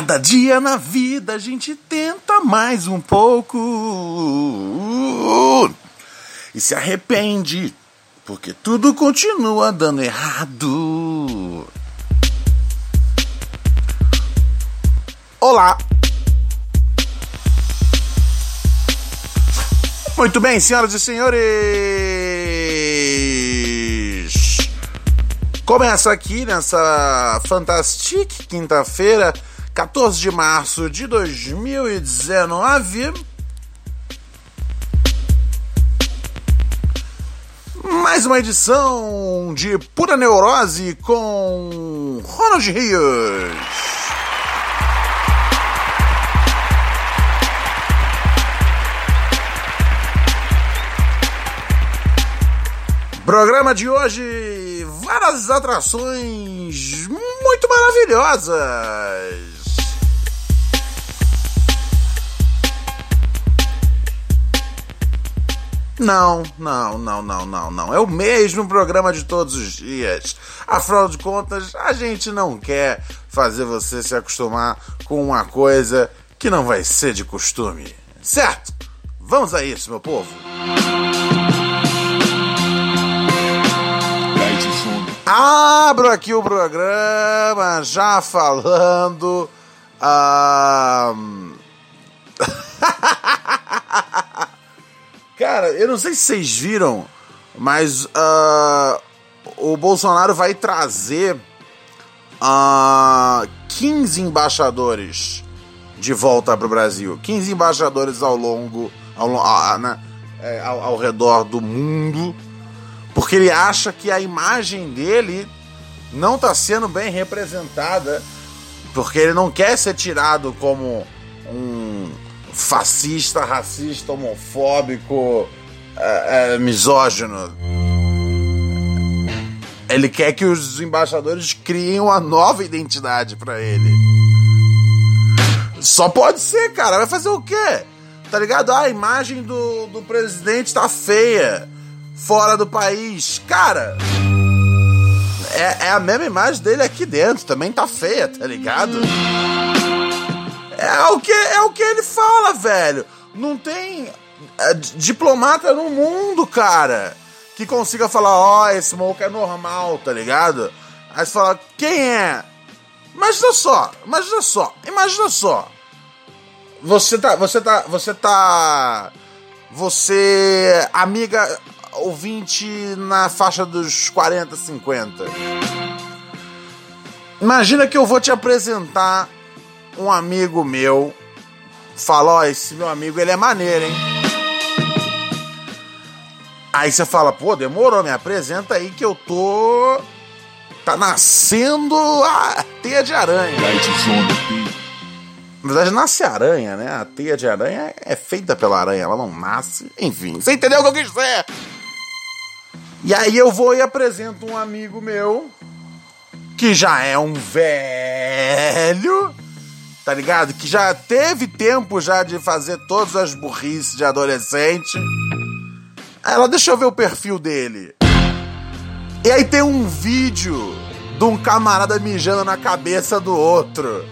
Cada dia na vida a gente tenta mais um pouco e se arrepende porque tudo continua dando errado. Olá! Muito bem, senhoras e senhores! Começa aqui nessa fantástica quinta-feira, 14 de março de 2019 mais uma edição de Pura Neurose com Ronald Rios. Programa de hoje, várias atrações muito maravilhosas. Não, não, não, não, não, não. É o mesmo programa de todos os dias. Afinal de contas, a gente não quer fazer você se acostumar com uma coisa que não vai ser de costume. Certo? Vamos a isso, meu povo. Abro aqui o programa já falando. Uh... Cara, eu não sei se vocês viram, mas uh, o Bolsonaro vai trazer uh, ah, 15 embaixadores de volta para o Brasil. 15 embaixadores ao longo, ao, né, é, ao, ao redor do mundo, porque ele acha que a imagem dele não está sendo bem representada, porque ele não quer ser tirado como um fascista, racista, homofóbico, é, é, misógino. Ele quer que os embaixadores criem uma nova identidade para ele. Só pode ser, cara. Vai fazer o quê? Tá ligado? Ah, a imagem do, do presidente tá feia. Fora do país. Cara. É, é a mesma imagem dele aqui dentro. Também tá feia, tá ligado? É o que, é o que ele fala, velho. Não tem é, diplomata no mundo, cara, que consiga falar, ó, oh, esse maluco é normal, tá ligado? Aí você fala, quem é? Imagina só, imagina só, imagina só. Você tá, você tá, você tá, você, amiga ouvinte na faixa dos 40, 50. Imagina que eu vou te apresentar um amigo meu fala: Ó, esse meu amigo ele é maneiro, hein? Aí você fala: pô, demorou, me apresenta aí que eu tô. Tá nascendo a teia de aranha. Na verdade, nasce aranha, né? A teia de aranha é feita pela aranha, ela não nasce. Enfim, você entendeu o que eu quis dizer? E aí eu vou e apresento um amigo meu que já é um velho tá ligado? Que já teve tempo já de fazer todas as burrices de adolescente. Ela, deixa eu ver o perfil dele. E aí tem um vídeo de um camarada mijando na cabeça do outro.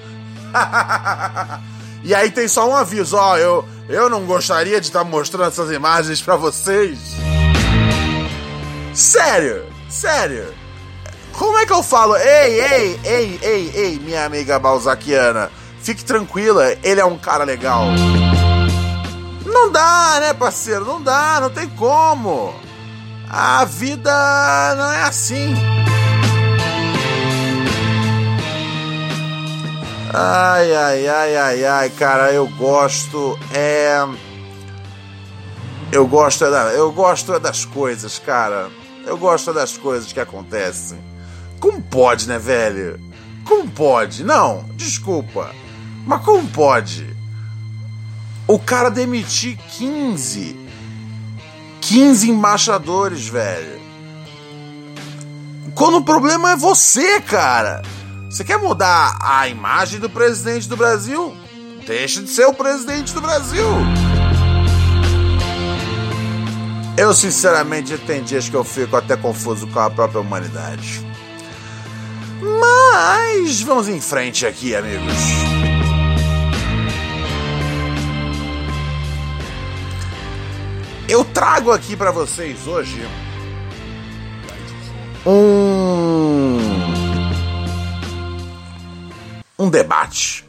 e aí tem só um aviso, ó, eu, eu não gostaria de estar tá mostrando essas imagens para vocês. Sério, sério. Como é que eu falo? Ei, ei, ei, ei, ei, minha amiga balzaquiana. Fique tranquila, ele é um cara legal. Não dá, né, parceiro? Não dá, não tem como. A vida não é assim. Ai, ai, ai, ai, ai, cara, eu gosto é eu gosto é da, eu gosto é das coisas, cara. Eu gosto é das coisas que acontecem. Como pode, né, velho? Como pode? Não, desculpa. Mas como pode? O cara demitir 15. 15 embaixadores, velho. Quando o problema é você, cara. Você quer mudar a imagem do presidente do Brasil? Deixa de ser o presidente do Brasil. Eu sinceramente tem dias que eu fico até confuso com a própria humanidade. Mas vamos em frente aqui, amigos. Eu trago aqui para vocês hoje um um debate.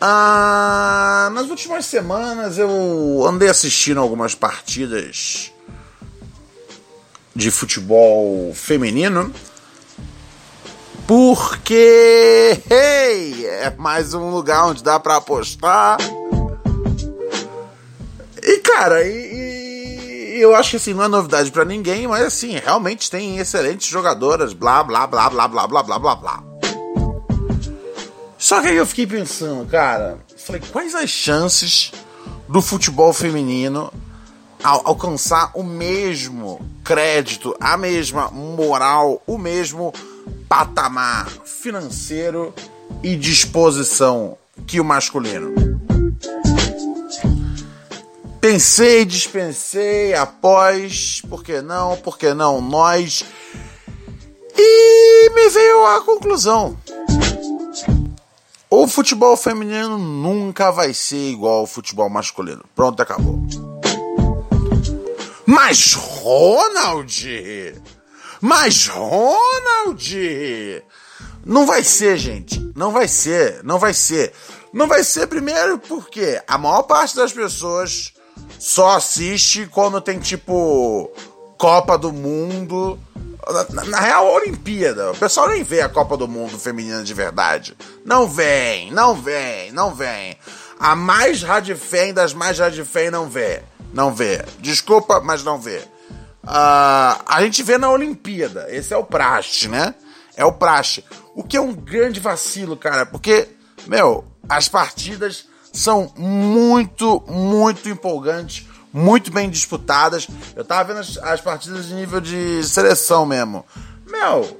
Ah, nas últimas semanas eu andei assistindo algumas partidas de futebol feminino porque hey, é mais um lugar onde dá para apostar. E cara, e, e, eu acho que assim não é novidade para ninguém, mas assim realmente tem excelentes jogadoras, blá blá blá blá blá blá blá blá blá. Só que aí eu fiquei pensando, cara, falei, quais as chances do futebol feminino al alcançar o mesmo crédito, a mesma moral, o mesmo patamar financeiro e disposição que o masculino? Pensei, dispensei, após, por que não, por que não nós? E me veio a conclusão. O futebol feminino nunca vai ser igual ao futebol masculino. Pronto, acabou. Mas Ronald! Mas Ronald! Não vai ser, gente. Não vai ser. Não vai ser. Não vai ser primeiro porque a maior parte das pessoas só assiste quando tem tipo Copa do Mundo na, na, real, a Olimpíada. O pessoal nem vê a Copa do Mundo feminina de verdade. Não vem, não vem, não vem. A mais radifém das mais radifém não vê. Não vê. Desculpa, mas não vê. Uh, a gente vê na Olimpíada. Esse é o praxe, né? É o praxe. O que é um grande vacilo, cara. Porque, meu, as partidas são muito, muito empolgantes muito bem disputadas. Eu tava vendo as, as partidas de nível de seleção mesmo. Meu,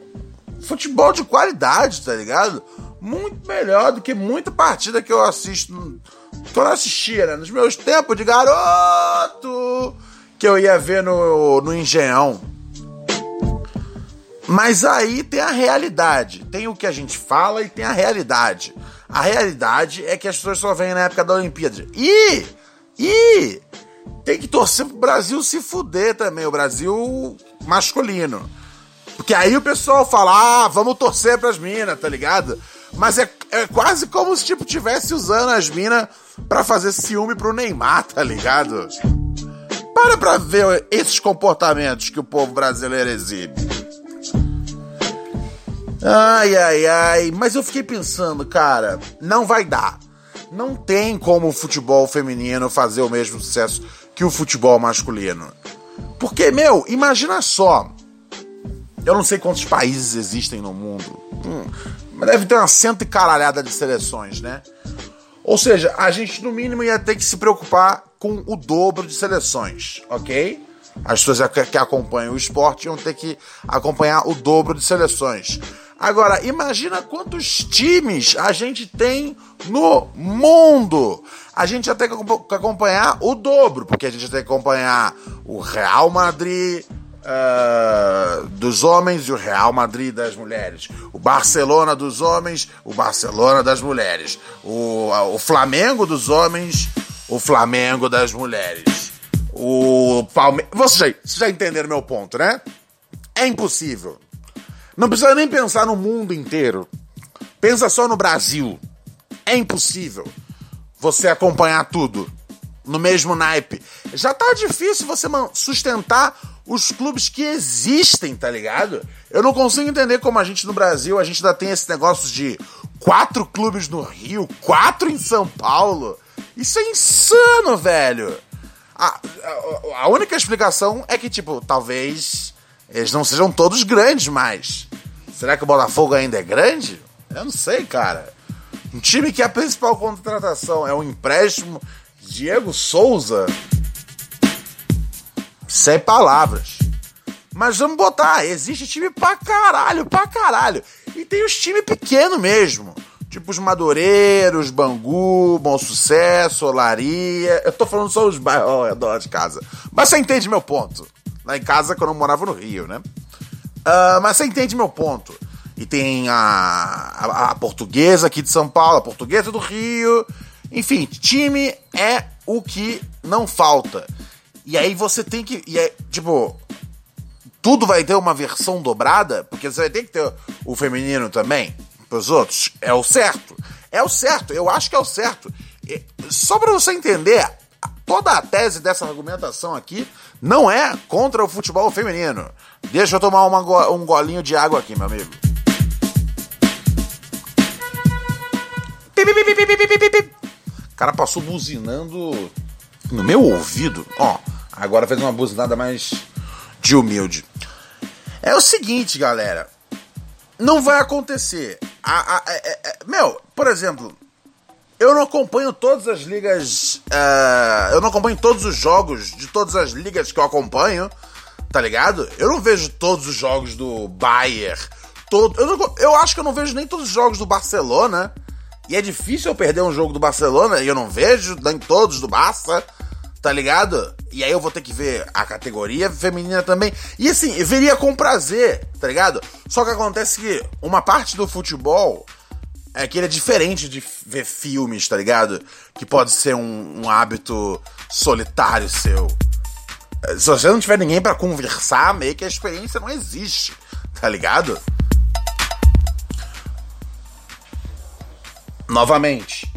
futebol de qualidade, tá ligado? Muito melhor do que muita partida que eu assisto. Que eu não assistia, né? Nos meus tempos de garoto, que eu ia ver no, no Engenhão. Mas aí tem a realidade. Tem o que a gente fala e tem a realidade. A realidade é que as pessoas só vêm na época da Olimpíada. E. E tem que torcer pro Brasil se fuder também, o Brasil masculino. Porque aí o pessoal fala, ah, vamos torcer pras minas, tá ligado? Mas é, é quase como se, tipo, tivesse usando as minas pra fazer ciúme pro Neymar, tá ligado? Para pra ver esses comportamentos que o povo brasileiro exibe. Ai, ai, ai. Mas eu fiquei pensando, cara, não vai dar. Não tem como o futebol feminino fazer o mesmo sucesso que o futebol masculino. Porque, meu, imagina só. Eu não sei quantos países existem no mundo. Hum, mas deve ter uma cento e caralhada de seleções, né? Ou seja, a gente no mínimo ia ter que se preocupar com o dobro de seleções, ok? As pessoas que acompanham o esporte iam ter que acompanhar o dobro de seleções. Agora, imagina quantos times a gente tem no mundo. A gente já tem que acompanhar o dobro, porque a gente tem que acompanhar o Real Madrid uh, dos homens e o Real Madrid das mulheres. O Barcelona dos homens, o Barcelona das mulheres. O, o Flamengo dos homens, o Flamengo das mulheres. O Palmeiras. Vocês já, já entenderam meu ponto, né? É impossível. Não precisa nem pensar no mundo inteiro. Pensa só no Brasil. É impossível você acompanhar tudo no mesmo naipe. Já tá difícil você sustentar os clubes que existem, tá ligado? Eu não consigo entender como a gente no Brasil, a gente ainda tem esse negócio de quatro clubes no Rio, quatro em São Paulo. Isso é insano, velho. A, a, a única explicação é que, tipo, talvez eles não sejam todos grandes mais. Será que o Botafogo ainda é grande? Eu não sei, cara. Um time que a principal contratação é o empréstimo Diego Souza. Sem palavras. Mas vamos botar, existe time pra caralho, pra caralho. E tem os times pequenos mesmo. Tipo os Madureiros, Bangu, Bom Sucesso, Olaria. Eu tô falando só os bairros ao redor de casa. Mas você entende meu ponto. Lá em casa, quando eu morava no Rio, né? Uh, mas você entende meu ponto. E tem a, a, a, portuguesa aqui de São Paulo, a portuguesa do Rio. Enfim, time é o que não falta. E aí você tem que. E é, tipo, tudo vai ter uma versão dobrada, porque você vai ter que ter o feminino também pros outros. É o certo. É o certo, eu acho que é o certo. Só para você entender, toda a tese dessa argumentação aqui não é contra o futebol feminino. Deixa eu tomar uma, um golinho de água aqui, meu amigo. O cara passou buzinando no meu ouvido. Ó, agora fez uma buzinada mais de humilde. É o seguinte, galera. Não vai acontecer. A, a, a, é, é, meu, por exemplo, eu não acompanho todas as ligas. Uh, eu não acompanho todos os jogos de todas as ligas que eu acompanho, tá ligado? Eu não vejo todos os jogos do Bayern. Todo, eu, não, eu acho que eu não vejo nem todos os jogos do Barcelona. E é difícil eu perder um jogo do Barcelona e eu não vejo nem todos do Barça, tá ligado? E aí eu vou ter que ver a categoria feminina também. E assim, eu veria com prazer, tá ligado? Só que acontece que uma parte do futebol é que ele é diferente de ver filmes, tá ligado? Que pode ser um, um hábito solitário seu. Se você não tiver ninguém para conversar, meio que a experiência não existe, tá ligado? Novamente,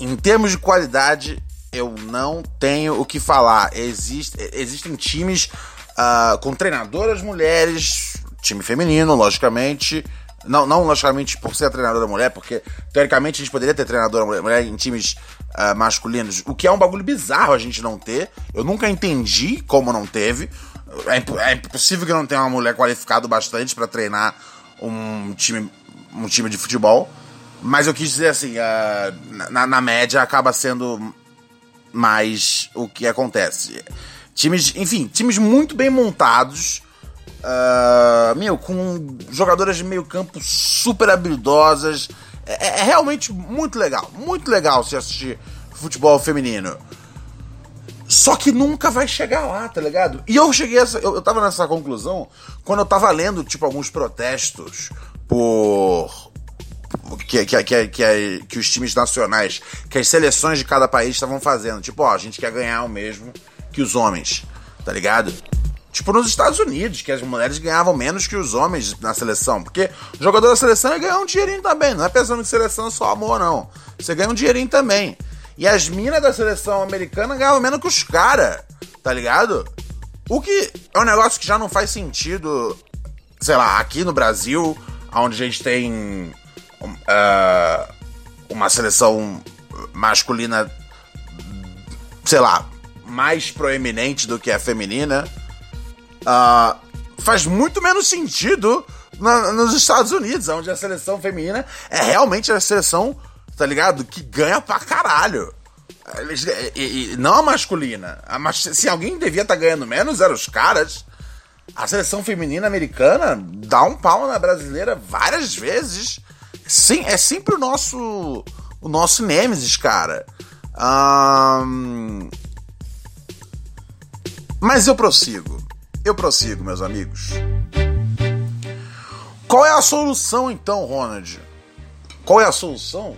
em termos de qualidade, eu não tenho o que falar. Existe, existem times uh, com treinadoras mulheres, time feminino, logicamente, não, não logicamente por ser a treinadora mulher, porque teoricamente a gente poderia ter treinadora mulher em times uh, masculinos, o que é um bagulho bizarro a gente não ter. Eu nunca entendi como não teve. É, imp é impossível que não tenha uma mulher qualificada bastante para treinar um time, um time de futebol. Mas eu quis dizer assim, uh, na, na média acaba sendo mais o que acontece. Times, enfim, times muito bem montados Uh, meu, com jogadoras de meio campo super habilidosas. É, é, é, realmente muito legal, muito legal se assistir futebol feminino. Só que nunca vai chegar lá, tá ligado? E eu cheguei a essa, eu, eu tava nessa conclusão quando eu tava lendo, tipo, alguns protestos por. Que, que, que, que, que os times nacionais, que as seleções de cada país estavam fazendo. Tipo, ó, a gente quer ganhar o mesmo que os homens, tá ligado? Tipo nos Estados Unidos, que as mulheres ganhavam menos que os homens na seleção. Porque o jogador da seleção ia ganhar um dinheirinho também. Não é pensando que seleção é só amor, não. Você ganha um dinheirinho também. E as minas da seleção americana ganhavam menos que os caras. Tá ligado? O que é um negócio que já não faz sentido, sei lá, aqui no Brasil, onde a gente tem uh, uma seleção masculina, sei lá, mais proeminente do que a feminina uh, faz muito menos sentido na, nos Estados Unidos, onde a seleção feminina é realmente a seleção, tá ligado? Que ganha pra caralho. E, e, não a masculina. A se alguém devia estar tá ganhando menos, eram os caras. A seleção feminina americana dá um pau na brasileira várias vezes. Sim, é sempre o nosso o nosso Nemesis, cara. Um... Mas eu prossigo. Eu prossigo, meus amigos. Qual é a solução então, Ronald? Qual é a solução?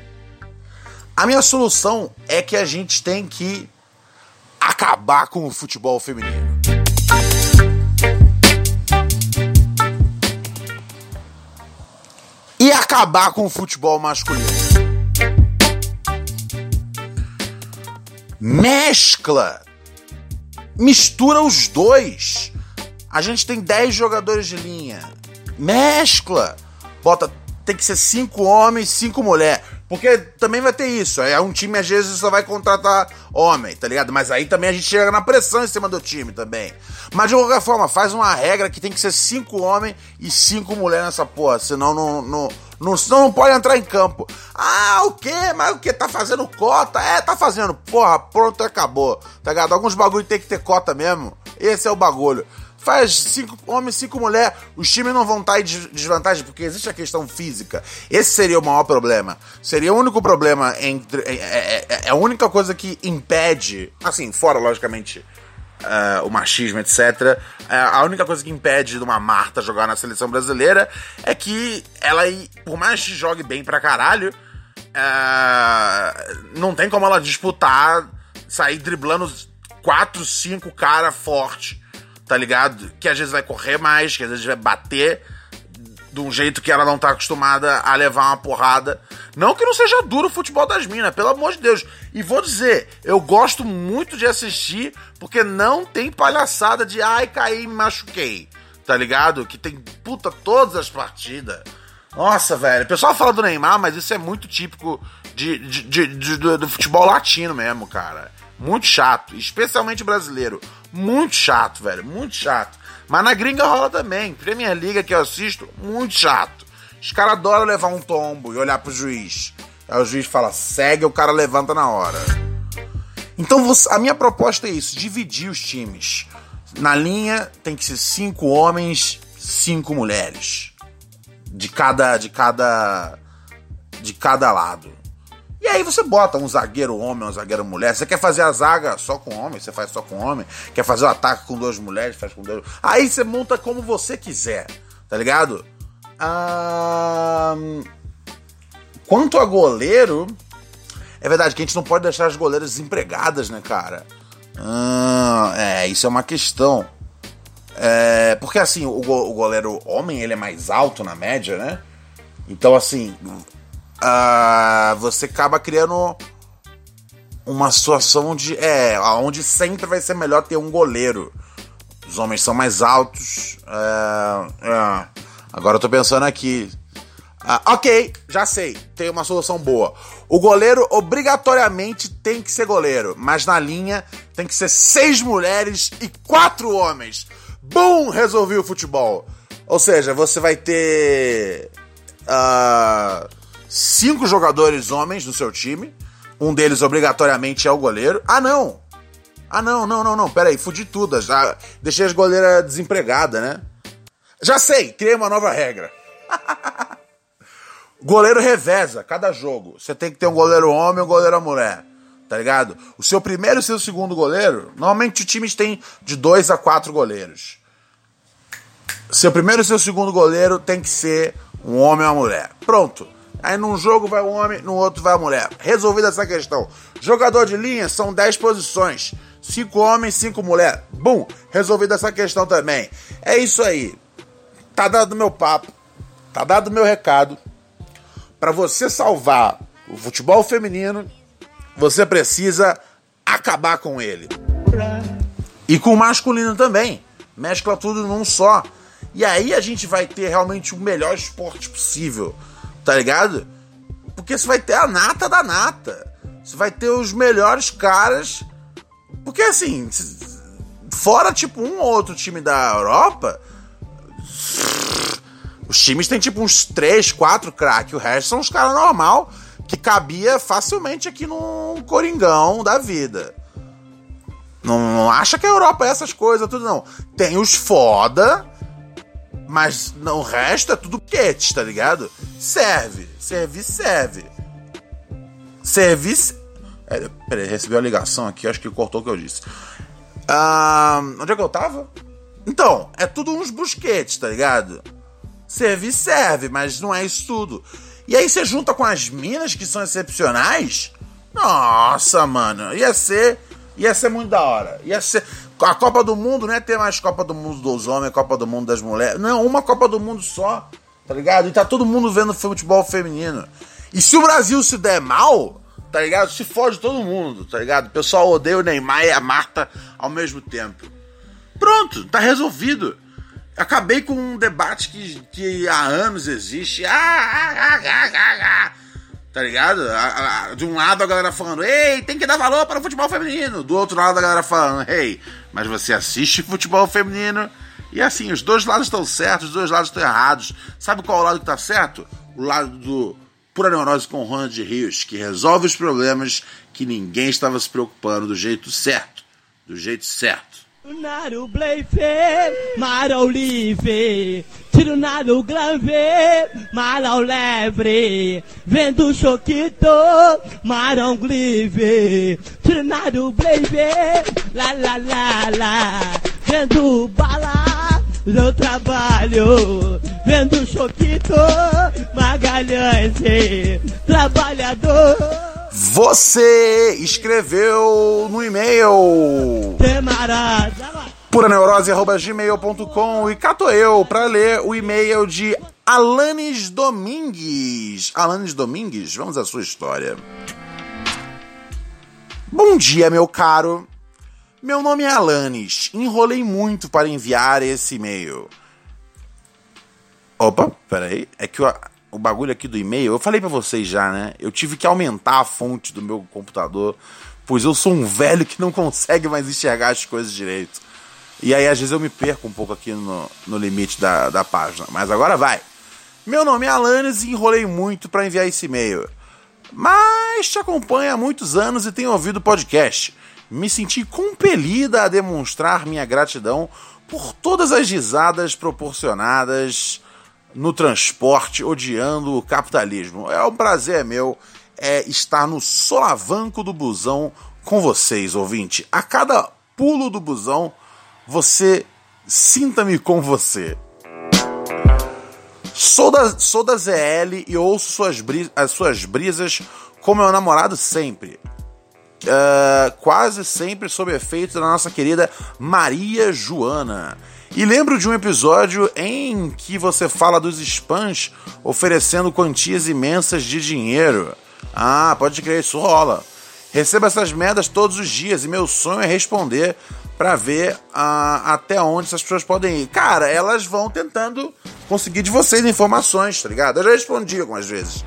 A minha solução é que a gente tem que acabar com o futebol feminino. Acabar com o futebol masculino. Mescla. Mistura os dois. A gente tem 10 jogadores de linha. Mescla. Bota tem que ser cinco homens, cinco mulheres. Porque também vai ter isso. É um time, às vezes, só vai contratar homem, tá ligado? Mas aí também a gente chega na pressão em cima do time também. Mas de qualquer forma, faz uma regra que tem que ser cinco homens e cinco mulheres nessa porra. Senão não, não, não, senão não pode entrar em campo. Ah, o quê? Mas o quê? Tá fazendo cota? É, tá fazendo. Porra, pronto, acabou. Tá ligado? Alguns bagulho tem que ter cota mesmo. Esse é o bagulho. Faz cinco homens, cinco mulheres. Os times não vão estar em desvantagem, porque existe a questão física. Esse seria o maior problema. Seria o único problema entre. É, é, é, é a única coisa que impede. Assim, fora, logicamente. Uh, o machismo, etc. Uh, a única coisa que impede de uma Marta jogar na seleção brasileira é que ela, por mais que jogue bem pra caralho, uh, não tem como ela disputar, sair driblando quatro, cinco cara forte tá ligado? Que às vezes vai correr mais, que às vezes vai bater de um jeito que ela não tá acostumada a levar uma porrada. Não que não seja duro o futebol das minas, pelo amor de Deus. E vou dizer, eu gosto muito de assistir porque não tem palhaçada de ai, caí me machuquei. Tá ligado? Que tem puta todas as partidas. Nossa, velho. O pessoal fala do Neymar, mas isso é muito típico de, de, de, de do, do futebol latino mesmo, cara. Muito chato, especialmente brasileiro. Muito chato, velho, muito chato. Mas na gringa rola também. Premier Liga que eu assisto, muito chato. Os caras adoram levar um tombo e olhar pro juiz. Aí o juiz fala, segue, o cara levanta na hora. Então a minha proposta é isso: dividir os times. Na linha tem que ser cinco homens, cinco mulheres. De cada. de cada. de cada lado. E aí você bota um zagueiro homem, um zagueiro mulher. Você quer fazer a zaga só com homem, você faz só com homem. Quer fazer o ataque com duas mulheres, faz com duas. Aí você monta como você quiser, tá ligado? Ah... Quanto a goleiro, é verdade que a gente não pode deixar as goleiras desempregadas, né, cara? Ah, é, isso é uma questão. É, porque assim, o, o goleiro homem ele é mais alto na média, né? Então, assim, uh, você acaba criando uma situação de. É, onde sempre vai ser melhor ter um goleiro. Os homens são mais altos. É. Agora eu tô pensando aqui. Uh, ok, já sei, tem uma solução boa. O goleiro obrigatoriamente tem que ser goleiro, mas na linha tem que ser seis mulheres e quatro homens. Bum! Resolvi o futebol. Ou seja, você vai ter. Uh, cinco jogadores homens no seu time. Um deles obrigatoriamente é o goleiro. Ah, não! Ah, não, não, não, não. Pera aí, fudi tudo. Já deixei as goleiras desempregadas, né? Já sei, criei uma nova regra. goleiro reveza cada jogo. Você tem que ter um goleiro homem e um goleiro mulher. Tá ligado? O seu primeiro e o seu segundo goleiro, normalmente times têm de dois a quatro goleiros. Seu primeiro e seu segundo goleiro tem que ser um homem ou uma mulher. Pronto. Aí num jogo vai o homem, no outro vai a mulher. Resolvida essa questão. Jogador de linha são 10 posições. 5 homens, 5 mulheres. Bum! Resolvida essa questão também. É isso aí. Tá dado meu papo. Tá dado meu recado. Para você salvar o futebol feminino, você precisa acabar com ele. E com o masculino também. Mescla tudo num só. E aí a gente vai ter realmente o melhor esporte possível tá ligado? Porque você vai ter a nata da nata. Você vai ter os melhores caras. Porque assim, fora tipo um ou outro time da Europa, os times têm tipo uns 3, 4 craques. O resto são os caras normal que cabia facilmente aqui num Coringão da vida. Não, não acha que a Europa é essas coisas, tudo não. Tem os foda mas não, o resto é tudo quete, tá ligado? Serve. Serviço serve. Serviço. É, peraí, recebi uma ligação aqui, acho que cortou o que eu disse. Ah, onde é que eu tava? Então, é tudo uns busquetes, tá ligado? Serviço serve, mas não é isso tudo. E aí você junta com as minas que são excepcionais. Nossa, mano, ia ser. Ia ser muito da hora. Ia ser. A Copa do Mundo não é ter mais Copa do Mundo dos homens, Copa do Mundo das mulheres. Não, uma Copa do Mundo só, tá ligado? E tá todo mundo vendo futebol feminino. E se o Brasil se der mal, tá ligado? Se fode todo mundo, tá ligado? O pessoal odeia o Neymar e a Marta ao mesmo tempo. Pronto, tá resolvido. Acabei com um debate que, que há anos existe. Ah, ah, ah, ah, ah, tá ligado? De um lado a galera falando, ei, tem que dar valor para o futebol feminino. Do outro lado a galera falando, ei, mas você assiste futebol feminino? E assim, os dois lados estão certos, os dois lados estão errados. Sabe qual é o lado que está certo? O lado do Pura Neurose com Ronald Rios, que resolve os problemas que ninguém estava se preocupando do jeito certo. Do jeito certo. Naro Bleife, Marau Livre, tiro nado Glanve, Marau Lebre, vendo Choquito, Marão Glive, tiro nado Bleife, la la la la, vendo Bala, no trabalho, vendo Choquito, Magalhães, trabalhador. Você escreveu no e-mail puraneurose.gmail.com e cato eu para ler o e-mail de Alanes Domingues. Alanes Domingues, vamos à sua história. Bom dia, meu caro. Meu nome é Alanes. Enrolei muito para enviar esse e-mail. Opa, peraí. É que o o bagulho aqui do e-mail, eu falei para vocês já, né? Eu tive que aumentar a fonte do meu computador, pois eu sou um velho que não consegue mais enxergar as coisas direito. E aí, às vezes, eu me perco um pouco aqui no, no limite da, da página. Mas agora vai. Meu nome é Alanis e enrolei muito para enviar esse e-mail. Mas te acompanho há muitos anos e tenho ouvido o podcast. Me senti compelida a demonstrar minha gratidão por todas as risadas proporcionadas no transporte, odiando o capitalismo. É um prazer meu é, estar no solavanco do busão com vocês, ouvinte. A cada pulo do busão, você sinta-me com você. Sou da, sou da ZL e ouço suas brisas, as suas brisas com meu namorado sempre. Uh, quase sempre sob efeito da nossa querida Maria Joana. E lembro de um episódio em que você fala dos spams oferecendo quantias imensas de dinheiro. Ah, pode crer, isso rola. Recebo essas merdas todos os dias e meu sonho é responder para ver ah, até onde essas pessoas podem ir. Cara, elas vão tentando conseguir de vocês informações, tá ligado? Eu já respondi algumas vezes.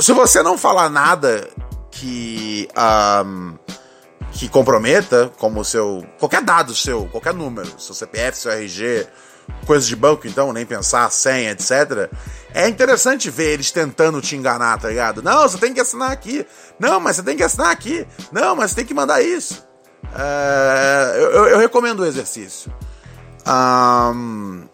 Se você não falar nada que. Um, que comprometa, como seu. qualquer dado seu, qualquer número, seu CPF, seu RG, coisas de banco, então, nem pensar, senha, etc. É interessante ver eles tentando te enganar, tá ligado? Não, você tem que assinar aqui. Não, mas você tem que assinar aqui. Não, mas você tem que mandar isso. Eu, eu, eu, recomendo o exercício. Um,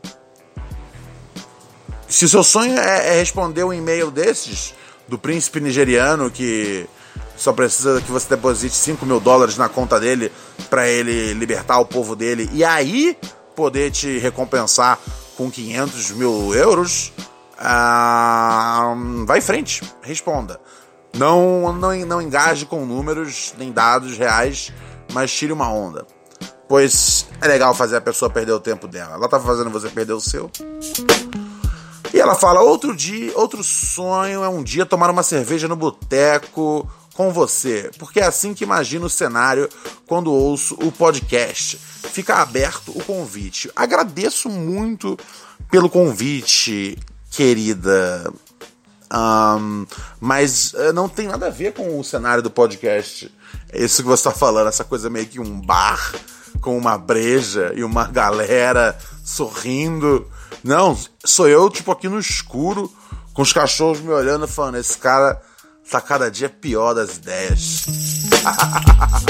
se o seu sonho é, é responder um e-mail desses, do príncipe nigeriano que só precisa que você deposite 5 mil dólares na conta dele para ele libertar o povo dele e aí poder te recompensar com 500 mil euros. Ah, vai em frente, responda. Não, não, não engaje com números nem dados reais, mas tire uma onda. Pois é legal fazer a pessoa perder o tempo dela. Ela tá fazendo você perder o seu. E ela fala: outro dia, outro sonho é um dia tomar uma cerveja no boteco com você, porque é assim que imagino o cenário quando ouço o podcast. Fica aberto o convite. Agradeço muito pelo convite, querida. Um, mas uh, não tem nada a ver com o cenário do podcast. É isso que você está falando, essa coisa meio que um bar com uma breja e uma galera sorrindo. Não, sou eu, tipo, aqui no escuro, com os cachorros me olhando, falando: esse cara tá cada dia pior das ideias.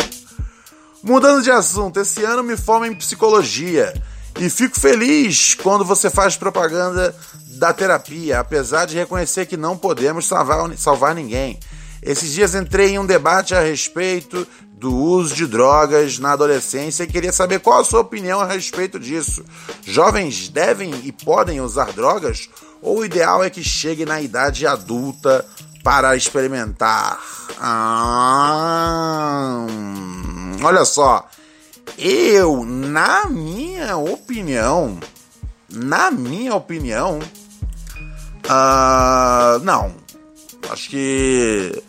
Mudando de assunto, esse ano me formo em psicologia e fico feliz quando você faz propaganda da terapia, apesar de reconhecer que não podemos salvar, salvar ninguém. Esses dias entrei em um debate a respeito do uso de drogas na adolescência e queria saber qual a sua opinião a respeito disso. Jovens devem e podem usar drogas ou o ideal é que chegue na idade adulta para experimentar. Ah, olha só, eu, na minha opinião, na minha opinião, uh, não. Acho que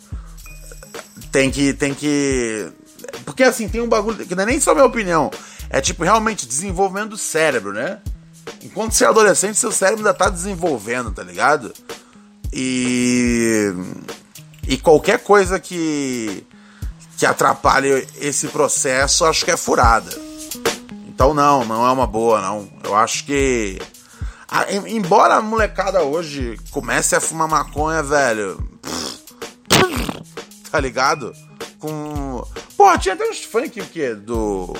tem que tem que porque assim tem um bagulho que não é nem só minha opinião, é tipo realmente desenvolvimento do cérebro, né? Enquanto você é adolescente, seu cérebro ainda tá desenvolvendo, tá ligado? E. E qualquer coisa que. que atrapalhe esse processo, acho que é furada. Então, não, não é uma boa, não. Eu acho que. A, embora a molecada hoje comece a fumar maconha, velho. Tá ligado? Com. Pô, tinha até uns funk o? Do.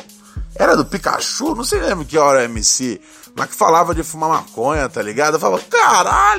Era do Pikachu? Não sei lembro que hora MC. Mas que falava de fumar maconha, tá ligado? Eu falava, caralho!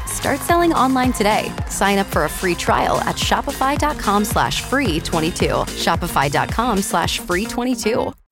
Start selling online today. Sign up for a free trial at shopify.com slash free 22. Shopify.com slash free 22.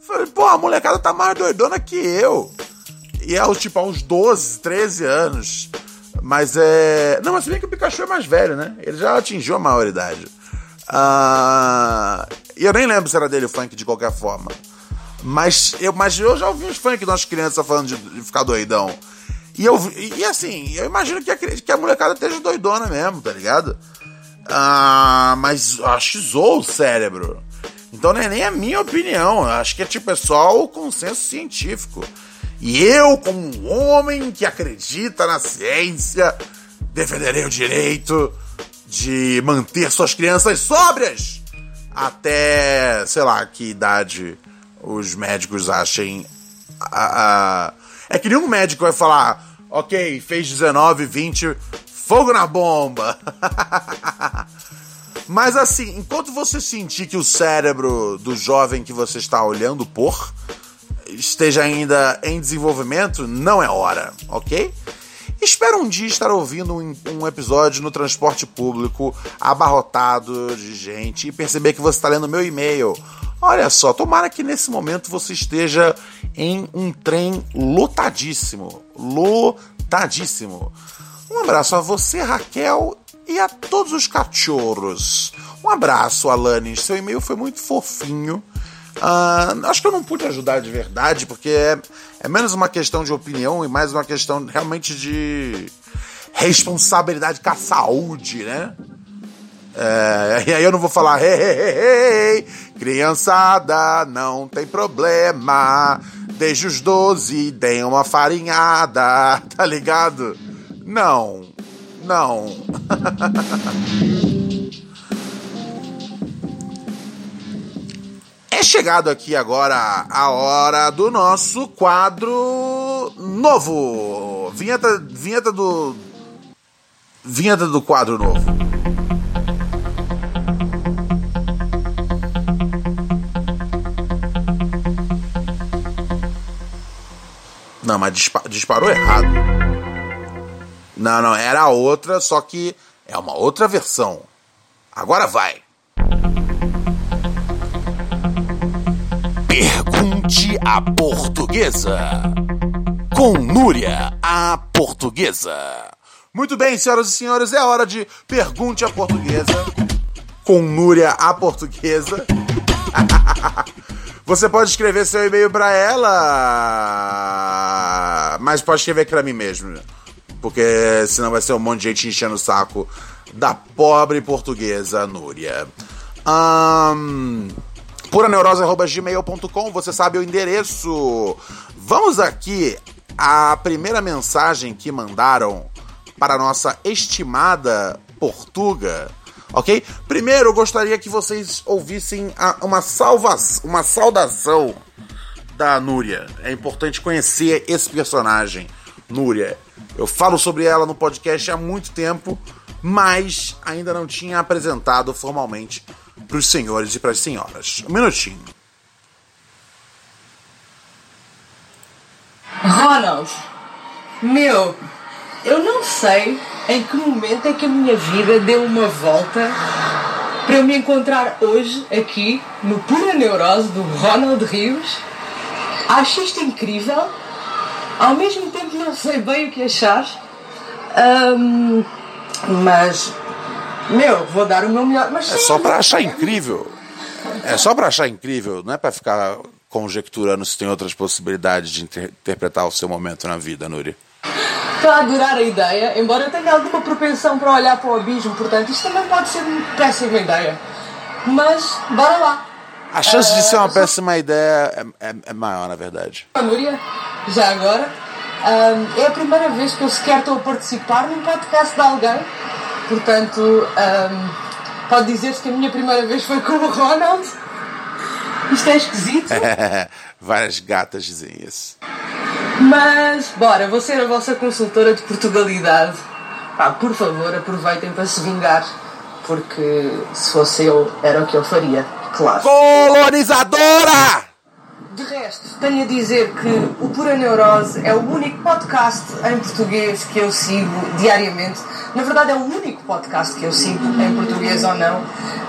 Falei, pô, a molecada tá mais doidona que eu. E é, tipo, há uns 12, 13 anos. Mas é. Não, mas se bem que o Pikachu é mais velho, né? Ele já atingiu a maioridade. Uh... E eu nem lembro se era dele o funk de qualquer forma. Mas eu, mas eu já ouvi uns funk de umas crianças falando de, de ficar doidão. E, eu, e, assim, eu imagino que a, que a molecada esteja doidona mesmo, tá ligado? Ah, mas acho zoou o cérebro. Então não é nem a minha opinião, acho que é tipo, é só o consenso científico. E eu, como um homem que acredita na ciência, defenderei o direito de manter suas crianças sóbrias até, sei lá, que idade os médicos achem. A, a... É que nenhum médico vai falar, ok, fez 19, 20, fogo na bomba. Mas assim, enquanto você sentir que o cérebro do jovem que você está olhando por esteja ainda em desenvolvimento, não é hora, ok? Espero um dia estar ouvindo um, um, episódio no transporte público abarrotado de gente e perceber que você está lendo meu e-mail. Olha só, tomara que nesse momento você esteja em um trem lotadíssimo. Lotadíssimo. Um abraço a você, Raquel, e a todos os cachorros. Um abraço, Alanis. Seu e-mail foi muito fofinho. Uh, acho que eu não pude ajudar de verdade, porque é, é menos uma questão de opinião e mais uma questão realmente de responsabilidade com a saúde, né? É, e aí eu não vou falar, hey, hey, hey, criançada, não tem problema, desde os 12 deem uma farinhada, tá ligado? Não, não. é chegado aqui agora a hora do nosso quadro novo. Vinheta, vinheta do. Vinheta do quadro novo. Não, mas disparou errado. Não, não, era a outra, só que é uma outra versão. Agora vai. Pergunte a portuguesa. Com Núria, a portuguesa. Muito bem, senhoras e senhores, é hora de Pergunte a portuguesa. Com Núria, a portuguesa. Você pode escrever seu e-mail para ela, mas pode escrever para mim mesmo porque senão vai ser um monte de gente enchendo o saco da pobre portuguesa Núria. Um, puraneurose.gmail.com, você sabe o endereço. Vamos aqui à primeira mensagem que mandaram para a nossa estimada Portuga. Ok? Primeiro, eu gostaria que vocês ouvissem a, uma, salva, uma saudação da Núria. É importante conhecer esse personagem, Núria. Eu falo sobre ela no podcast há muito tempo, mas ainda não tinha apresentado formalmente para os senhores e para as senhoras. Um minutinho. Ronald, meu, eu não sei em que momento é que a minha vida deu uma volta para eu me encontrar hoje aqui no Pura Neurose do Ronald Rios. Acho isto incrível, ao mesmo tempo não sei bem o que achar, Ahm, mas, meu, vou dar o meu melhor. Mas É só para achar incrível. É só para achar incrível, não é para ficar conjecturando se tem outras possibilidades de inter- interpretar o seu momento na vida, Núria. Estou a adorar a ideia, embora eu tenha alguma propensão para olhar para o abismo, portanto, isto também pode ser uma péssima ideia. Mas, bora lá. A chance de ser uma Ah, só- péssima ideia é, é- é maior, na verdade. A Núria, já agora, ahm, é a primeira vez que eu sequer estou a participar num podcast de alguém, portanto, ahm, pode dizer-se que a minha primeira vez foi com o Ronald. Isto é esquisito, Várias gatas dizem isso. mas bora, vou ser a vossa consultora de Portugalidade. Pá, por favor, aproveitem para se vingar, porque se fosse eu, era o que eu faria, claro. Colonizadora! De resto, tenho a dizer que o Pura Neurose é o único podcast em português que eu sigo diariamente. Na verdade, é o único podcast que eu sigo, em português ou não.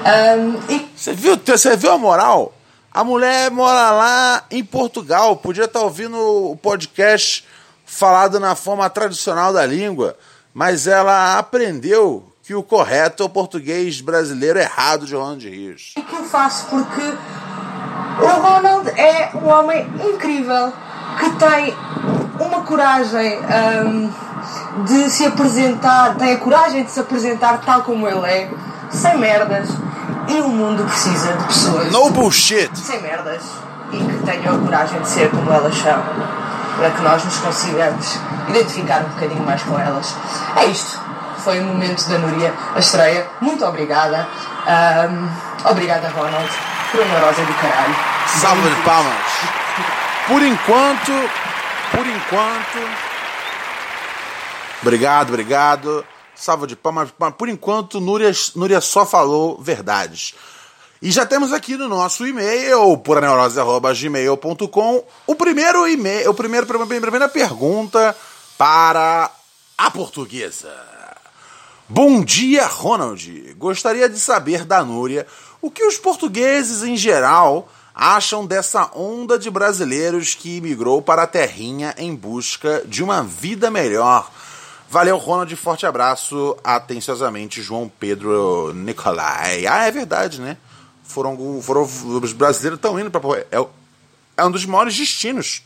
Ahm, e Você viu, você viu a moral? A mulher mora lá em Portugal, podia estar ouvindo o podcast falado na forma tradicional da língua, mas ela aprendeu que o correto é o português brasileiro errado de Ronald Rios. o que eu faço porque o Ronald é um homem incrível que tem uma coragem ahm, de se apresentar, tem a coragem de se apresentar tal como ele é, sem merdas. E o mundo precisa de pessoas No bullshit! sem merdas e que tenham a coragem de ser como elas são, para que nós nos consigamos identificar um bocadinho mais com elas. É isto. Foi o momento da Núria, a estreia. Muito obrigada. Ahm, obrigada, Ronald, por uma rosa do caralho. Salva de palmas! Por enquanto, por enquanto. Obrigado, obrigado. Salva de palmas. Mas Por enquanto, Núria, Núria só falou verdades. E já temos aqui no nosso e-mail, puraneurose.gmail.com, o primeiro e-mail, o primeiro, a primeira pergunta para a portuguesa. Bom dia, Ronald. Gostaria de saber da Núria o que os portugueses em geral acham dessa onda de brasileiros que imigrou para a terrinha em busca de uma vida melhor. Valeu, Ronald. Forte abraço. Atenciosamente, João Pedro Nicolai. Ah, é verdade, né? Foram, foram os brasileiros estão indo para é, é um dos maiores destinos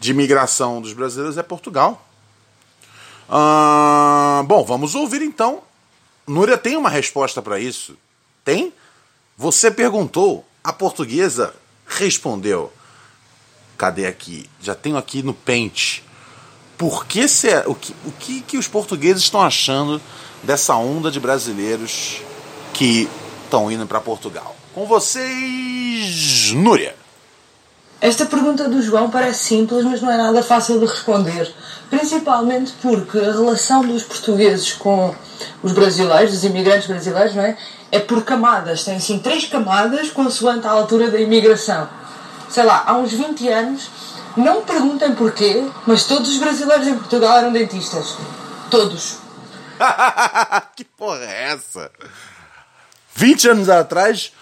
de imigração dos brasileiros é Portugal. Ah, bom, vamos ouvir então. Núria tem uma resposta para isso? Tem? Você perguntou, a portuguesa respondeu. Cadê aqui? Já tenho aqui no pente. Por que o, que, o que, que os portugueses estão achando dessa onda de brasileiros que estão indo para Portugal? Com vocês, Núria. Esta pergunta do João parece simples, mas não é nada fácil de responder. Principalmente porque a relação dos portugueses com os brasileiros, os imigrantes brasileiros, não é? É por camadas. Tem assim três camadas consoante a altura da imigração. Sei lá, há uns 20 anos, não perguntem porquê, mas todos os brasileiros em Portugal eram dentistas. Todos. que porra é essa? 20 anos atrás,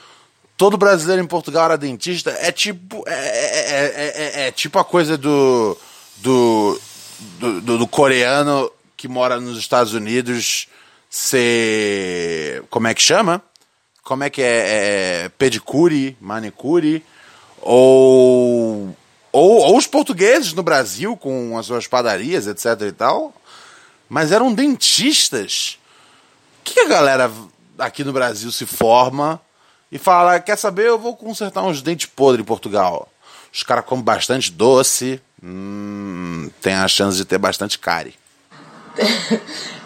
todo brasileiro em Portugal era dentista. É tipo. É, é- é- é- é tipo a coisa do do, do. do- do coreano que mora nos Estados Unidos ser. Como é que chama? Como é que é? é pedicure, manicure? Ou, ou. Ou os portugueses no Brasil com as suas padarias, etc e tal. Mas eram dentistas. O que a galera aqui no Brasil se forma e fala: Quer saber? Eu vou consertar uns dentes podres em Portugal. Os caras comem bastante doce, hum, tem a chance de ter bastante cárie.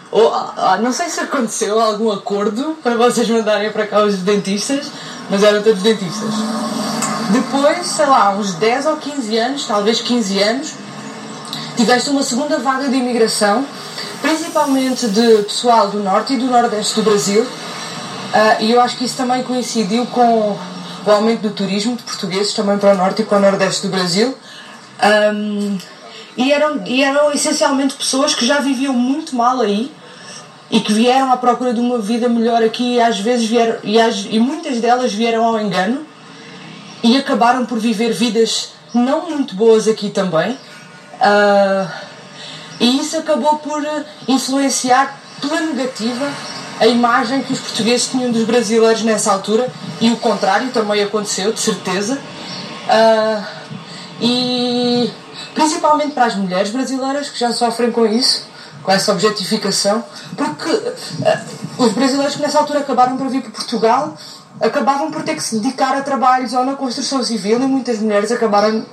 Ah, não sei se aconteceu algum acordo para vocês mandarem para cá os dentistas, mas eram todos dentistas. Depois, sei lá, uns 10 ou 15 anos, talvez 15 anos, tiveste uma segunda vaga de imigração, principalmente de pessoal do norte e do nordeste do Brasil, uh, e eu acho que isso também coincidiu com o aumento do turismo de portugueses também para o norte e para o nordeste do Brasil. Um, e, eram, e eram essencialmente pessoas que já viviam muito mal aí e que vieram à procura de uma vida melhor aqui e às vezes vieram, e, às, e muitas delas vieram ao engano e acabaram por viver vidas não muito boas aqui também. Uh, e isso acabou por influenciar pela negativa a imagem que os portugueses tinham dos brasileiros nessa altura e o contrário também aconteceu, de certeza. Uh, e principalmente para as mulheres brasileiras que já sofrem com isso, com essa objetificação, porque uh, os brasileiros que nessa altura acabaram por vir para Portugal acabavam por ter que se dedicar a trabalhos ou na construção civil e muitas mulheres acabaram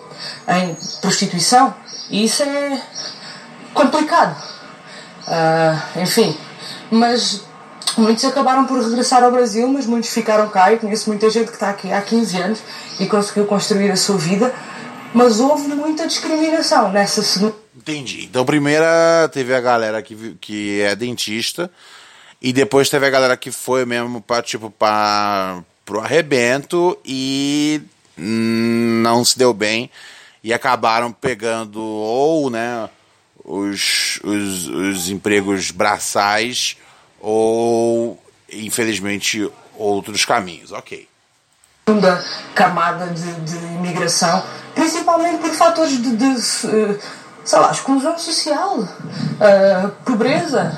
em prostituição. E isso é complicado. Uh, enfim, mas muitos acabaram por regressar ao Brasil, mas muitos ficaram cá. E conheço muita gente que está aqui há 15 anos e conseguiu construir a sua vida, mas houve muita discriminação nessa segunda. Entendi. Então, primeira teve a galera que, que é dentista, e depois teve a galera que foi mesmo para tipo, para pro arrebento e não se deu bem e acabaram pegando ou, né, os, os, os empregos braçais ou, infelizmente, outros caminhos. Ok. Segunda camada de, de imigração, principalmente por fatores de, de eh, sei lá, exclusão social, uh, pobreza.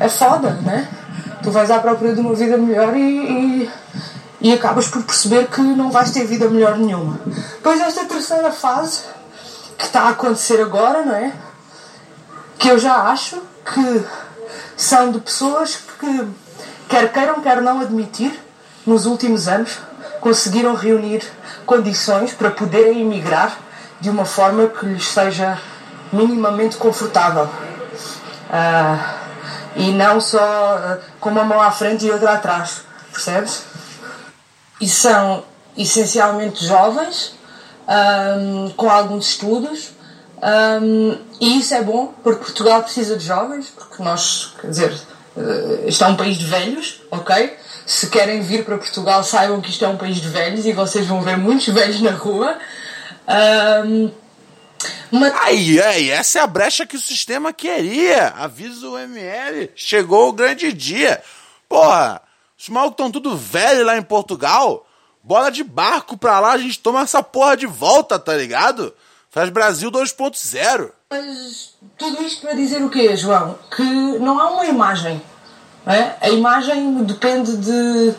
É foda, né? Tu vais à procura de uma vida melhor e, e, e, acabas por perceber que não vais ter vida melhor nenhuma. Pois esta terceira fase que está a acontecer agora, não é? Que eu já acho que são de pessoas que, quer queiram, quer não admitir, nos últimos anos conseguiram reunir condições para poderem emigrar de uma forma que lhes seja minimamente confortável. Uh, e não só uh, com uma mão à frente e outra atrás, percebes? E são essencialmente jovens, um, com alguns estudos, um, e isso é bom porque Portugal precisa de jovens, porque nós, quer dizer, uh, isto é um país de velhos, ok? Se querem vir para Portugal, saibam que isto é um país de velhos e vocês vão ver muitos velhos na rua. Um, mas... Aí, aí, essa é a brecha que o sistema queria. Avisa o ML, chegou o grande dia. Porra, os malucos estão tudo velho lá em Portugal. Bola de barco pra lá, a gente toma essa porra de volta, tá ligado? Faz Brasil 2.0. Mas tudo isto para dizer o quê, João? Que não há uma imagem. É? A imagem depende de,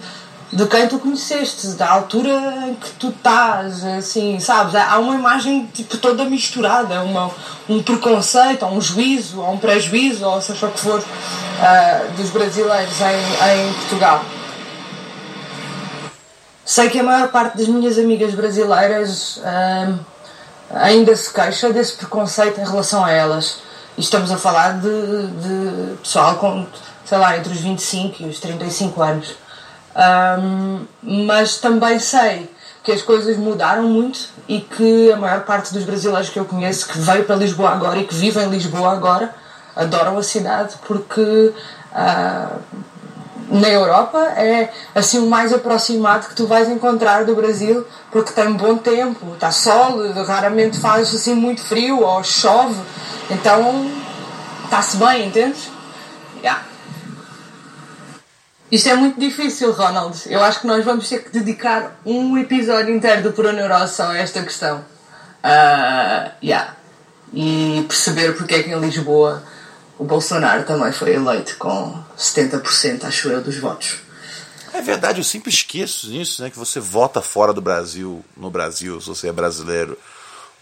de quem tu conheceste, da altura em que tu estás, assim, sabes? Há uma imagem tipo toda misturada, uma, um preconceito, ou um juízo, ou um prejuízo, ou seja o que for, uh, dos brasileiros em, em Portugal. Sei que a maior parte das minhas amigas brasileiras. Uh, ainda se queixa desse preconceito em relação a elas. E estamos a falar de, de pessoal com, sei lá, entre os 25 e os 35 anos. Um, mas também sei que as coisas mudaram muito e que a maior parte dos brasileiros que eu conheço que veio para Lisboa agora e que vivem em Lisboa agora adoram a cidade porque uh, na Europa é assim o mais aproximado que tu vais encontrar do Brasil porque tem bom tempo, está sol, raramente faz assim muito frio ou chove, então está-se bem, entendes? Yeah. Isto é muito difícil, Ronald. Eu acho que nós vamos ter que dedicar um episódio inteiro do Pura Neurose a esta questão. Uh, yeah. E perceber porque é que em Lisboa o Bolsonaro também foi eleito com 70%, acho eu, dos votos. É verdade, eu sempre esqueço nisso, né? Que você vota fora do Brasil, no Brasil, se você é brasileiro.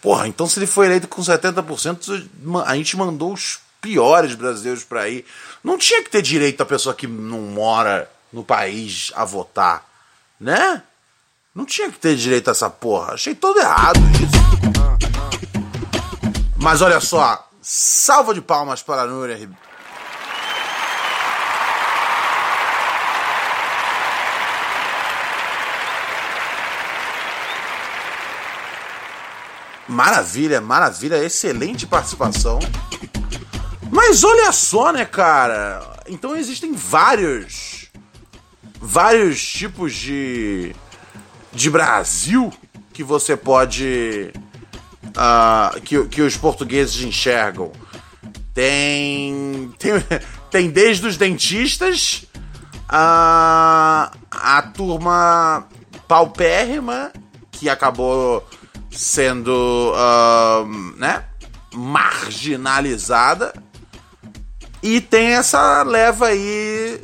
Porra, então se ele foi eleito com 70%, a gente mandou os piores brasileiros para ir. Não tinha que ter direito a pessoa que não mora no país a votar, né? Não tinha que ter direito a essa porra. Achei todo errado isso. Mas olha só, salva de palmas para a Núria. Maravilha, maravilha, excelente participação. Mas olha só, né, cara? Então existem vários vários tipos de de Brasil que você pode uh, que, que os portugueses enxergam. Tem tem, tem desde os dentistas a a turma paupérrima que acabou sendo uh, né, marginalizada. E tem essa leva aí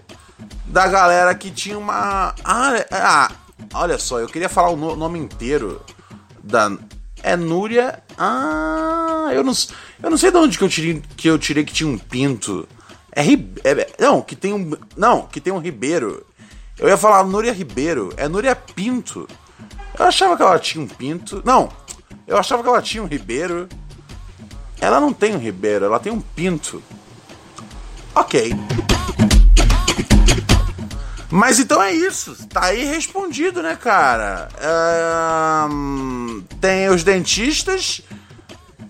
da galera que tinha uma. Ah, é, ah olha só, eu queria falar o nome inteiro da. É Núria. Ah, eu não, eu não sei de onde que eu tirei que, eu tirei que tinha um pinto. É, é Não, que tem um. Não, que tem um Ribeiro. Eu ia falar Núria Ribeiro. É Núria Pinto. Eu achava que ela tinha um pinto. Não, eu achava que ela tinha um Ribeiro. Ela não tem um Ribeiro, ela tem um Pinto. Ok. Mas então é isso. Tá aí respondido, né, cara? tem os dentistas.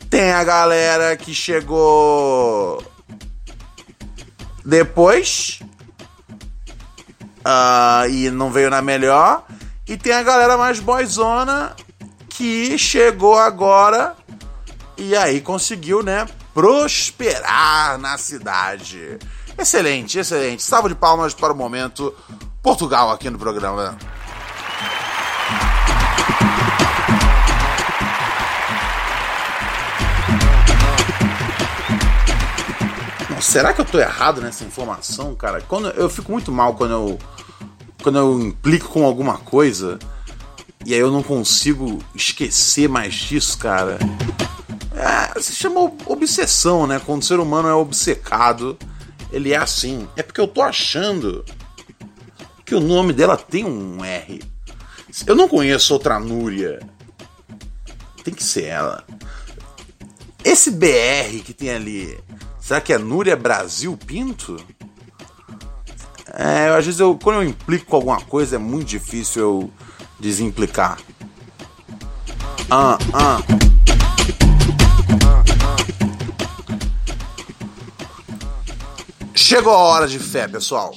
Tem a galera que chegou depois. Uh, e não veio na melhor. E tem a galera mais boyzona que chegou agora e aí conseguiu, né, prosperar na cidade. Excelente, excelente. Salva de palmas para o momento Portugal aqui no programa. Será que eu tô errado nessa informação, cara? Quando eu fico muito mal quando eu quando eu implico com alguma coisa e aí eu não consigo esquecer mais disso, cara. É, se chama obsessão, né? Quando o ser humano é obcecado, ele é assim. É porque eu tô achando que o nome dela tem um R. Eu não conheço outra Núria. Tem que ser ela. Esse BR que tem ali, será que é Núria Brasil Pinto? É, às vezes eu, quando eu implico com alguma coisa é muito difícil eu desimplicar. Ah, ah. Chegou a hora de fé, pessoal.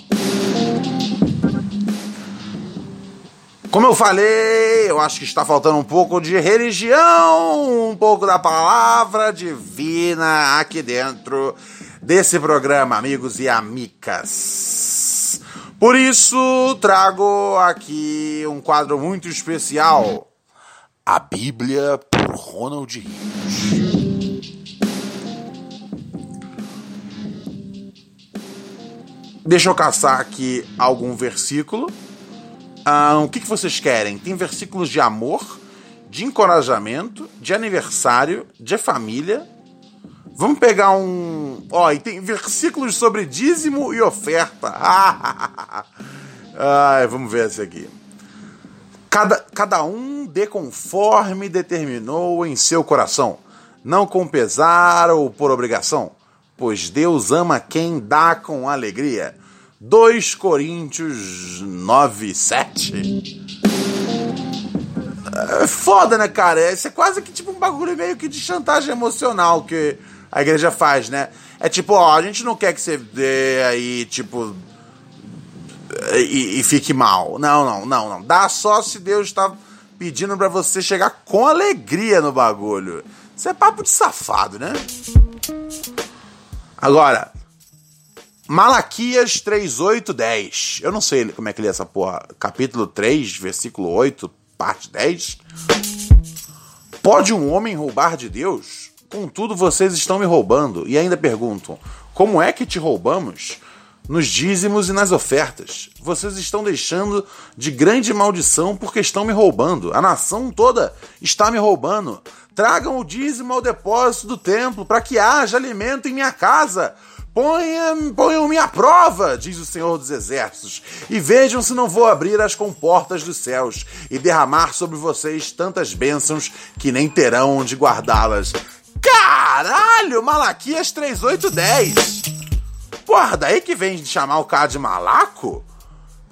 Como eu falei, eu acho que está faltando um pouco de religião, um pouco da palavra divina aqui dentro desse programa, amigos e amigas. Por isso, trago aqui um quadro muito especial: A Bíblia por Ronald Rios. Deixa eu caçar aqui algum versículo. Ah, o que, que vocês querem? Tem versículos de amor, de encorajamento, de aniversário, de família Vamos pegar um. Ó, e tem versículos sobre dízimo e oferta. Vamos ver esse aqui. Cada, cada um dê conforme determinou em seu coração, não com pesar ou por obrigação, pois Deus ama quem dá com alegria. 2 Coríntios 9, 7. É foda, né, cara? Isso é quase que tipo um bagulho meio que de chantagem emocional que a igreja faz, né? É tipo, ó, a gente não quer que você dê aí, tipo. E, e fique mal. Não, não, não, não. Dá só se Deus está pedindo para você chegar com alegria no bagulho. Isso é papo de safado, né? Agora, Malaquias 3, 8, 10. Eu não sei como é que lê essa porra. Capítulo 3, versículo 8, parte 10. Pode um homem roubar de Deus? Contudo, vocês estão me roubando e ainda perguntam: como é que te roubamos? Nos dízimos e nas ofertas. Vocês estão deixando de grande maldição porque estão me roubando. A nação toda está me roubando. Tragam o dízimo ao depósito do templo para que haja alimento em minha casa. Ponham, ponham-me à prova, diz o Senhor dos Exércitos, e vejam se não vou abrir as comportas dos céus e derramar sobre vocês tantas bênçãos que nem terão onde guardá-las. Caralho, Malaquias 3810! Porra, daí que vem de chamar o cara de malaco?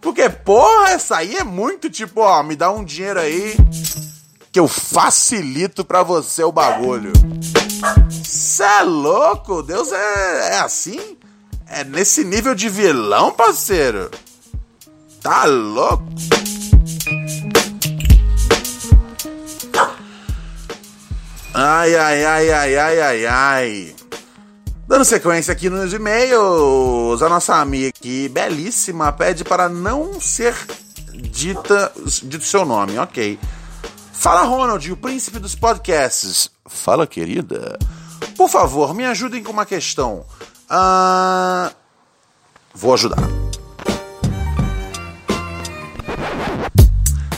Porque, porra, essa aí é muito tipo, ó, me dá um dinheiro aí que eu facilito pra você o bagulho. Cê é louco? Deus é, é assim? É nesse nível de vilão, parceiro? Tá louco? Ai, ai, ai, ai, ai, ai, ai. Dando sequência aqui nos e-mails, a nossa amiga aqui, belíssima, pede para não ser dita, dito seu nome, ok. Fala, Ronald, o príncipe dos podcasts. Fala, querida. Por favor, me ajudem com uma questão. Ah, vou ajudar.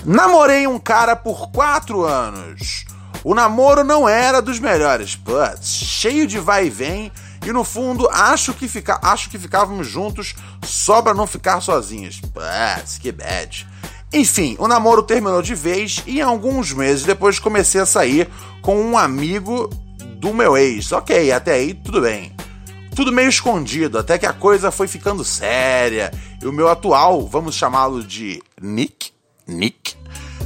Namorei um cara por quatro anos. O namoro não era dos melhores, but cheio de vai e vem, e no fundo acho que, fica, acho que ficávamos juntos só pra não ficar sozinhos. But que bad. Enfim, o namoro terminou de vez e alguns meses depois comecei a sair com um amigo do meu ex. Ok, até aí tudo bem. Tudo meio escondido, até que a coisa foi ficando séria. E o meu atual, vamos chamá-lo de Nick, Nick,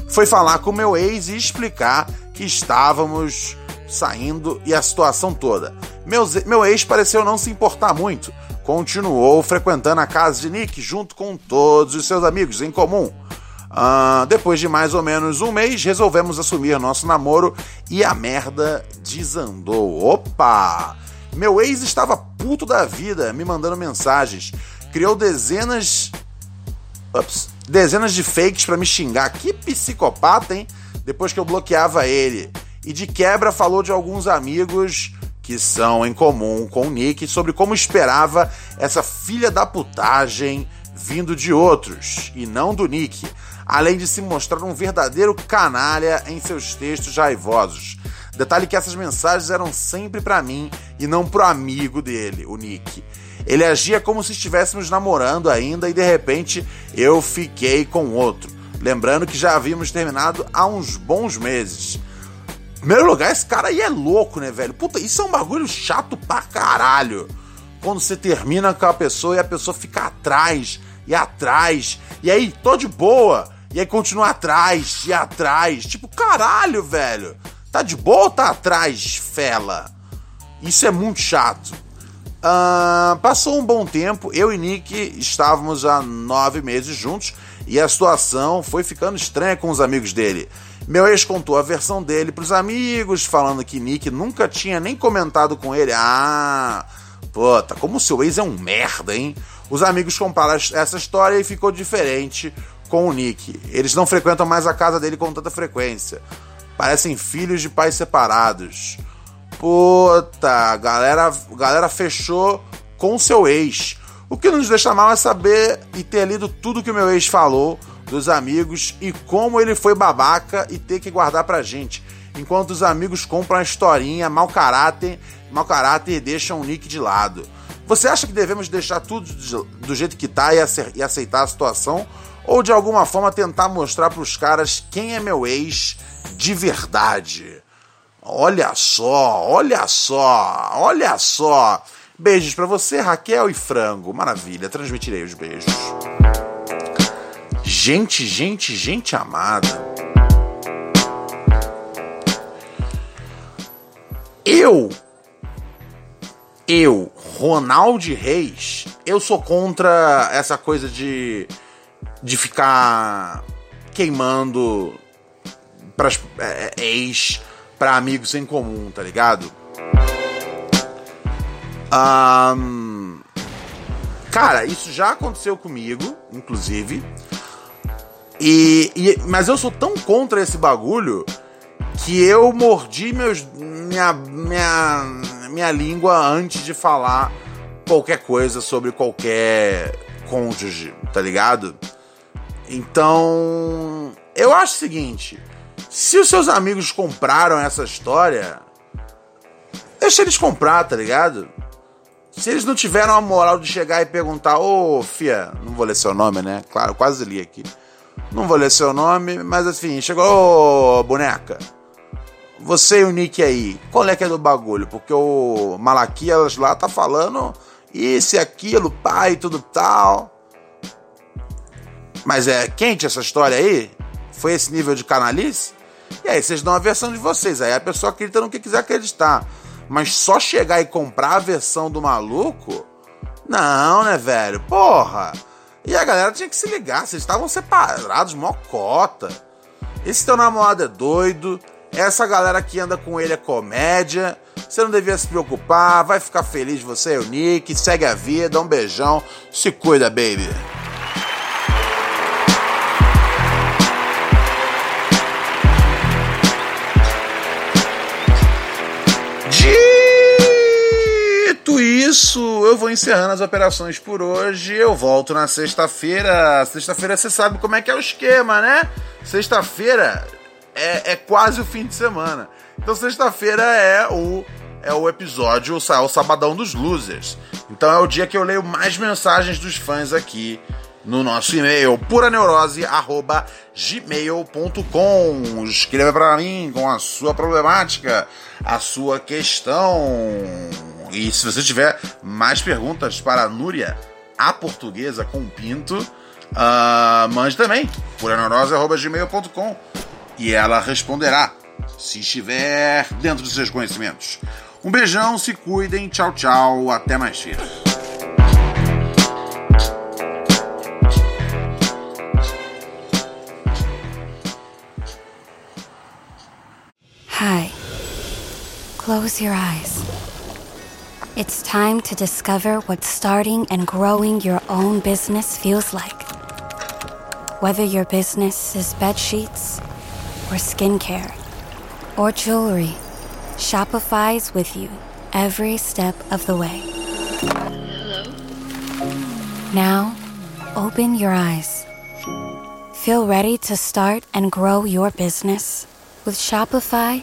foi falar com o meu ex e explicar que estávamos saindo e a situação toda. Meu, meu ex pareceu não se importar muito. Continuou frequentando a casa de Nick junto com todos os seus amigos em comum. Uh, depois de mais ou menos um mês, resolvemos assumir nosso namoro e a merda desandou. Opa! Meu ex estava puto da vida, me mandando mensagens. Criou dezenas. Ups, dezenas de fakes para me xingar. Que psicopata, hein? Depois que eu bloqueava ele. E de quebra falou de alguns amigos que são em comum com o Nick sobre como esperava essa filha da putagem vindo de outros e não do Nick além de se mostrar um verdadeiro canalha em seus textos raivosos. Detalhe que essas mensagens eram sempre para mim e não pro amigo dele, o Nick. Ele agia como se estivéssemos namorando ainda e de repente eu fiquei com outro. Lembrando que já havíamos terminado há uns bons meses. Em primeiro lugar, esse cara aí é louco, né, velho? Puta, isso é um bagulho chato pra caralho. Quando você termina com a pessoa e a pessoa fica atrás e atrás. E aí, tô de boa. E aí continua atrás e atrás. Tipo, caralho, velho. Tá de boa ou tá atrás, fela? Isso é muito chato. Uh, passou um bom tempo, eu e Nick estávamos há nove meses juntos e a situação foi ficando estranha com os amigos dele. Meu ex contou a versão dele pros amigos, falando que Nick nunca tinha nem comentado com ele. Ah, puta, como seu ex é um merda, hein? Os amigos compraram essa história e ficou diferente com o Nick. Eles não frequentam mais a casa dele com tanta frequência. Parecem filhos de pais separados. Puta, galera, galera fechou com seu ex. O que nos deixa mal é saber e ter lido tudo que o meu ex falou dos amigos e como ele foi babaca e ter que guardar pra gente. Enquanto os amigos compram a historinha, mau caráter, mau caráter e deixam o Nick de lado. Você acha que devemos deixar tudo do jeito que tá e aceitar a situação? Ou de alguma forma tentar mostrar para os caras quem é meu ex de verdade. Olha só, olha só, olha só. Beijos para você, Raquel e Frango. Maravilha, transmitirei os beijos. Gente, gente, gente amada. Eu, eu, Ronald Reis, eu sou contra essa coisa de de ficar queimando pras é, é, ex para amigos em comum, tá ligado? Um, cara, isso já aconteceu comigo, inclusive. E, e, mas eu sou tão contra esse bagulho que eu mordi meus, minha, minha, minha língua antes de falar qualquer coisa sobre qualquer cônjuge, tá ligado? Então, eu acho o seguinte: se os seus amigos compraram essa história, deixa eles comprar, tá ligado? Se eles não tiveram a moral de chegar e perguntar, ô oh, Fia, não vou ler seu nome, né? Claro, quase li aqui. Não vou ler seu nome, mas assim, chegou, oh, boneca. Você e o Nick aí, qual é que é do bagulho? Porque o Malaquias lá tá falando isso e aquilo, pai, tudo tal. Mas é quente essa história aí? Foi esse nível de canalice? E aí vocês dão a versão de vocês. Aí a pessoa acredita no que quiser acreditar. Mas só chegar e comprar a versão do maluco? Não, né, velho? Porra! E a galera tinha que se ligar, vocês estavam separados, mocota. Esse teu namorado é doido, essa galera que anda com ele é comédia. Você não devia se preocupar, vai ficar feliz você e o Nick, segue a vida, um beijão, se cuida, baby. Dito isso, eu vou encerrando as operações por hoje. Eu volto na sexta-feira. Sexta-feira você sabe como é que é o esquema, né? Sexta-feira é, é quase o fim de semana. Então sexta-feira é o é o episódio, o Sabadão dos Losers. Então é o dia que eu leio mais mensagens dos fãs aqui no nosso e-mail, puraneurose.gmail.com. Escreva para mim com a sua problemática, a sua questão. E se você tiver mais perguntas para a Núria, a portuguesa com pinto, uh, mande também, puraneurose.gmail.com e ela responderá, se estiver dentro dos seus conhecimentos. Um beijão, se cuidem, tchau, tchau, até mais ver. Hi. Close your eyes. It's time to discover what starting and growing your own business feels like. Whether your business is bed sheets, or skincare or jewelry, Shopify's with you every step of the way. Hello? Now, open your eyes. Feel ready to start and grow your business? With Shopify,